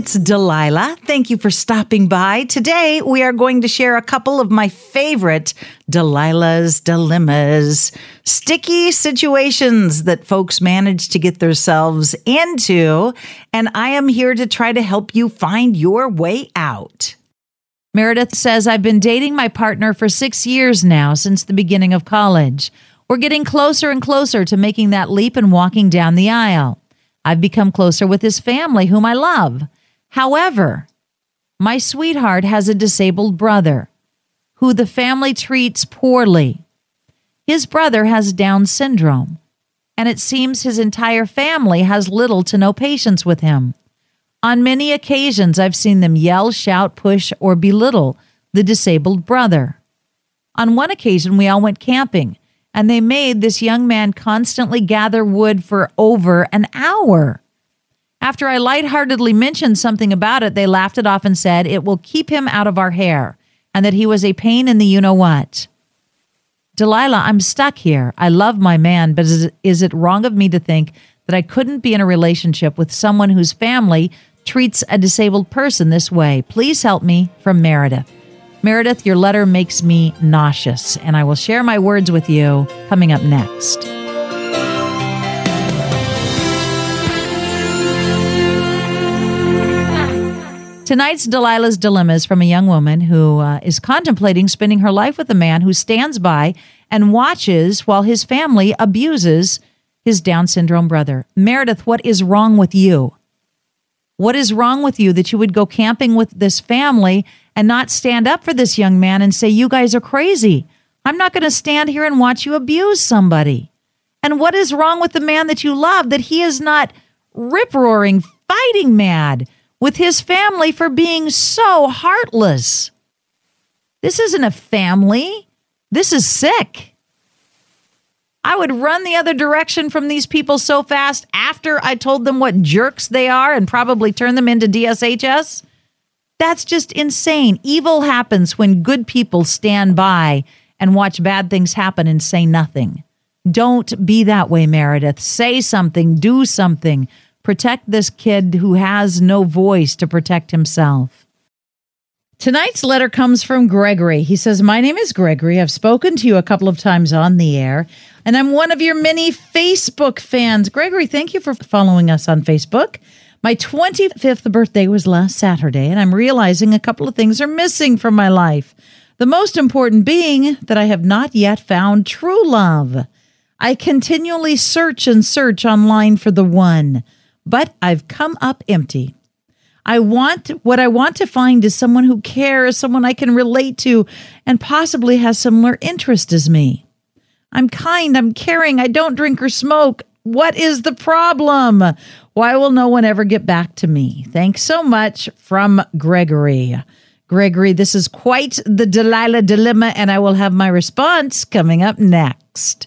It's Delilah. Thank you for stopping by. Today, we are going to share a couple of my favorite Delilah's dilemmas, sticky situations that folks manage to get themselves into. And I am here to try to help you find your way out. Meredith says, I've been dating my partner for six years now since the beginning of college. We're getting closer and closer to making that leap and walking down the aisle. I've become closer with his family, whom I love. However, my sweetheart has a disabled brother who the family treats poorly. His brother has Down syndrome, and it seems his entire family has little to no patience with him. On many occasions, I've seen them yell, shout, push, or belittle the disabled brother. On one occasion, we all went camping and they made this young man constantly gather wood for over an hour. After I lightheartedly mentioned something about it, they laughed it off and said it will keep him out of our hair and that he was a pain in the you know what. Delilah, I'm stuck here. I love my man, but is, is it wrong of me to think that I couldn't be in a relationship with someone whose family treats a disabled person this way? Please help me from Meredith. Meredith, your letter makes me nauseous, and I will share my words with you coming up next. Tonight's Delilah's Dilemma is from a young woman who uh, is contemplating spending her life with a man who stands by and watches while his family abuses his Down syndrome brother. Meredith, what is wrong with you? What is wrong with you that you would go camping with this family and not stand up for this young man and say, You guys are crazy. I'm not going to stand here and watch you abuse somebody. And what is wrong with the man that you love that he is not rip roaring, fighting mad with his family for being so heartless? This isn't a family. This is sick. I would run the other direction from these people so fast after I told them what jerks they are and probably turn them into DSHS. That's just insane. Evil happens when good people stand by and watch bad things happen and say nothing. Don't be that way, Meredith. Say something, do something. Protect this kid who has no voice to protect himself. Tonight's letter comes from Gregory. He says, My name is Gregory. I've spoken to you a couple of times on the air, and I'm one of your many Facebook fans. Gregory, thank you for following us on Facebook. My 25th birthday was last Saturday, and I'm realizing a couple of things are missing from my life. The most important being that I have not yet found true love. I continually search and search online for the one, but I've come up empty. I want what I want to find is someone who cares, someone I can relate to, and possibly has similar interest as me. I'm kind, I'm caring, I don't drink or smoke. What is the problem? Why will no one ever get back to me? Thanks so much from Gregory. Gregory, this is quite the Delilah dilemma, and I will have my response coming up next.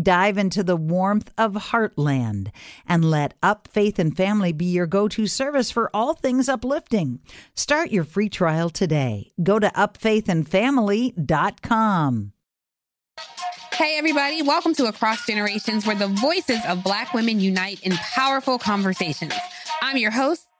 Dive into the warmth of Heartland and let Up Faith and Family be your go to service for all things uplifting. Start your free trial today. Go to upfaithandfamily.com. Hey, everybody, welcome to Across Generations, where the voices of Black women unite in powerful conversations. I'm your host,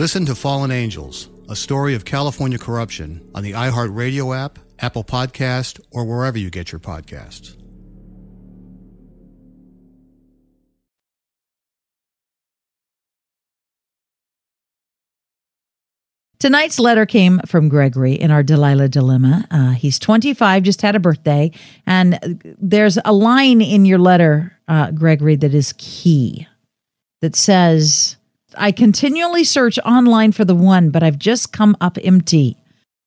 Listen to Fallen Angels, a story of California corruption on the iHeartRadio app, Apple Podcast, or wherever you get your podcasts. Tonight's letter came from Gregory in our Delilah Dilemma. Uh, he's 25, just had a birthday. And there's a line in your letter, uh, Gregory, that is key that says, I continually search online for the one, but I've just come up empty.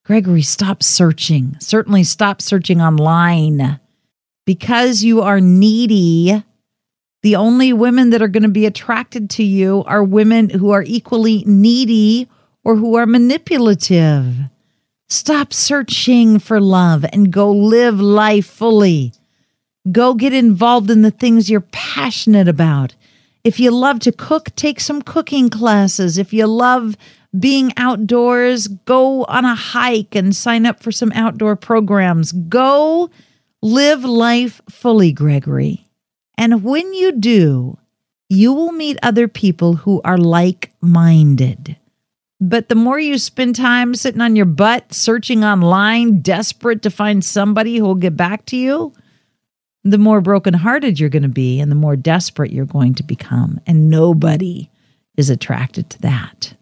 Gregory, stop searching. Certainly stop searching online. Because you are needy, the only women that are going to be attracted to you are women who are equally needy or who are manipulative. Stop searching for love and go live life fully. Go get involved in the things you're passionate about. If you love to cook, take some cooking classes. If you love being outdoors, go on a hike and sign up for some outdoor programs. Go live life fully, Gregory. And when you do, you will meet other people who are like minded. But the more you spend time sitting on your butt, searching online, desperate to find somebody who will get back to you, the more brokenhearted you're going to be and the more desperate you're going to become. And nobody is attracted to that.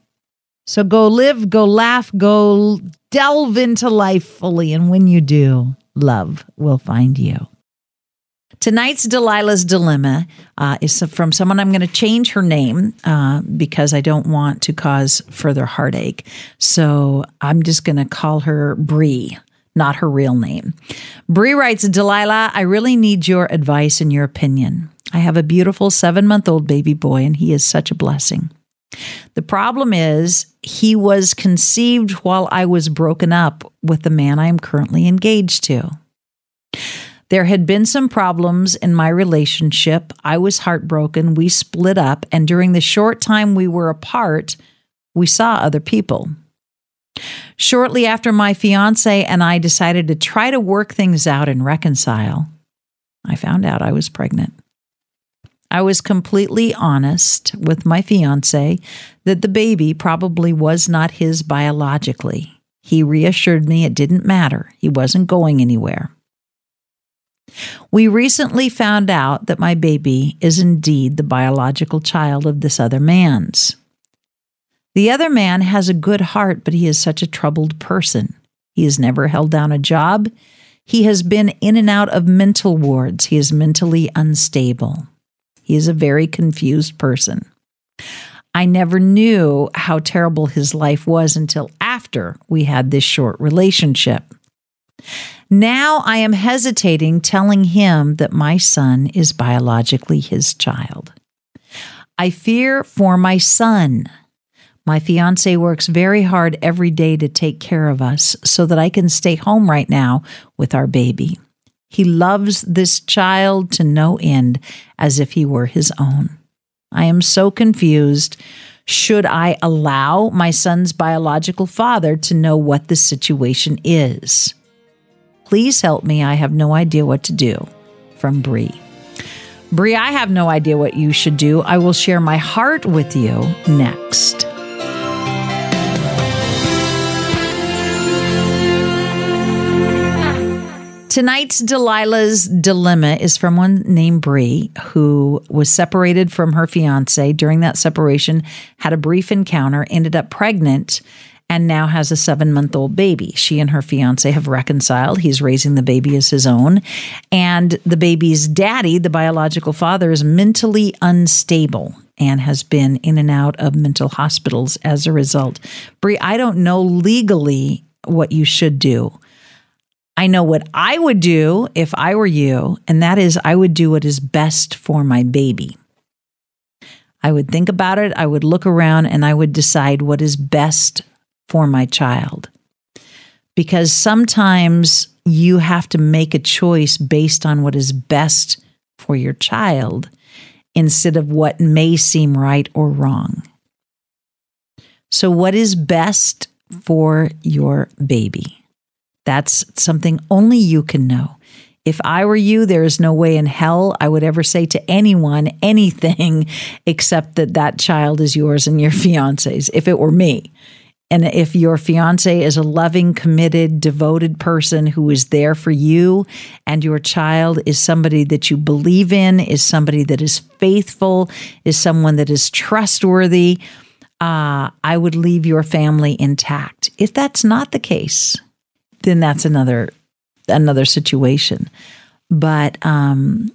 So go live, go laugh, go delve into life fully. And when you do, love will find you. Tonight's Delilah's Dilemma uh, is from someone I'm going to change her name uh, because I don't want to cause further heartache. So I'm just going to call her Bree not her real name. Bree writes Delilah, I really need your advice and your opinion. I have a beautiful seven month old baby boy, and he is such a blessing. The problem is, he was conceived while I was broken up with the man I am currently engaged to. There had been some problems in my relationship. I was heartbroken. We split up, and during the short time we were apart, we saw other people. Shortly after my fiance and I decided to try to work things out and reconcile, I found out I was pregnant. I was completely honest with my fiance that the baby probably was not his biologically. He reassured me it didn't matter, he wasn't going anywhere. We recently found out that my baby is indeed the biological child of this other man's. The other man has a good heart, but he is such a troubled person. He has never held down a job. He has been in and out of mental wards. He is mentally unstable. He is a very confused person. I never knew how terrible his life was until after we had this short relationship. Now I am hesitating telling him that my son is biologically his child. I fear for my son. My fiance works very hard every day to take care of us so that I can stay home right now with our baby. He loves this child to no end as if he were his own. I am so confused. Should I allow my son's biological father to know what the situation is? Please help me. I have no idea what to do. from Bree. Bree, I have no idea what you should do. I will share my heart with you next. Tonight's Delilah's dilemma is from one named Bree, who was separated from her fiance. During that separation, had a brief encounter, ended up pregnant, and now has a seven month old baby. She and her fiance have reconciled. He's raising the baby as his own. And the baby's daddy, the biological father, is mentally unstable and has been in and out of mental hospitals as a result. Bree, I don't know legally what you should do. I know what I would do if I were you, and that is I would do what is best for my baby. I would think about it, I would look around, and I would decide what is best for my child. Because sometimes you have to make a choice based on what is best for your child instead of what may seem right or wrong. So, what is best for your baby? That's something only you can know. If I were you, there is no way in hell I would ever say to anyone anything except that that child is yours and your fiance's, if it were me. And if your fiance is a loving, committed, devoted person who is there for you, and your child is somebody that you believe in, is somebody that is faithful, is someone that is trustworthy, uh, I would leave your family intact. If that's not the case, then that's another another situation. But um,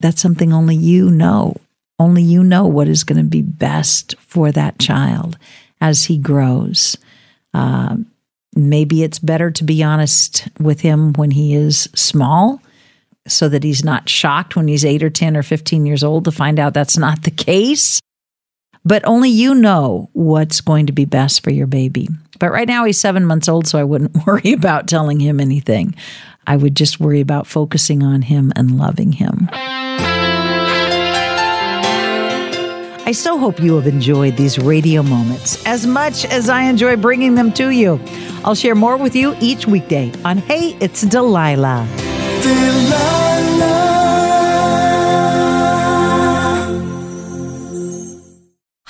that's something only you know. Only you know what is going to be best for that child as he grows. Uh, maybe it's better to be honest with him when he is small so that he's not shocked when he's eight or 10 or 15 years old to find out that's not the case. But only you know what's going to be best for your baby. But right now he's seven months old, so I wouldn't worry about telling him anything. I would just worry about focusing on him and loving him. I so hope you have enjoyed these radio moments as much as I enjoy bringing them to you. I'll share more with you each weekday on Hey, It's Delilah. Delilah.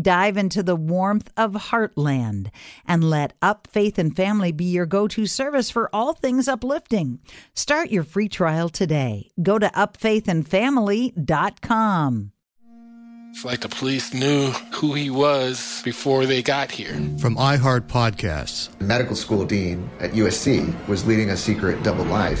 Dive into the warmth of Heartland and let Up Faith and Family be your go to service for all things uplifting. Start your free trial today. Go to upfaithandfamily.com. It's like the police knew who he was before they got here. From iHeart Podcasts. The medical school dean at USC was leading a secret double life.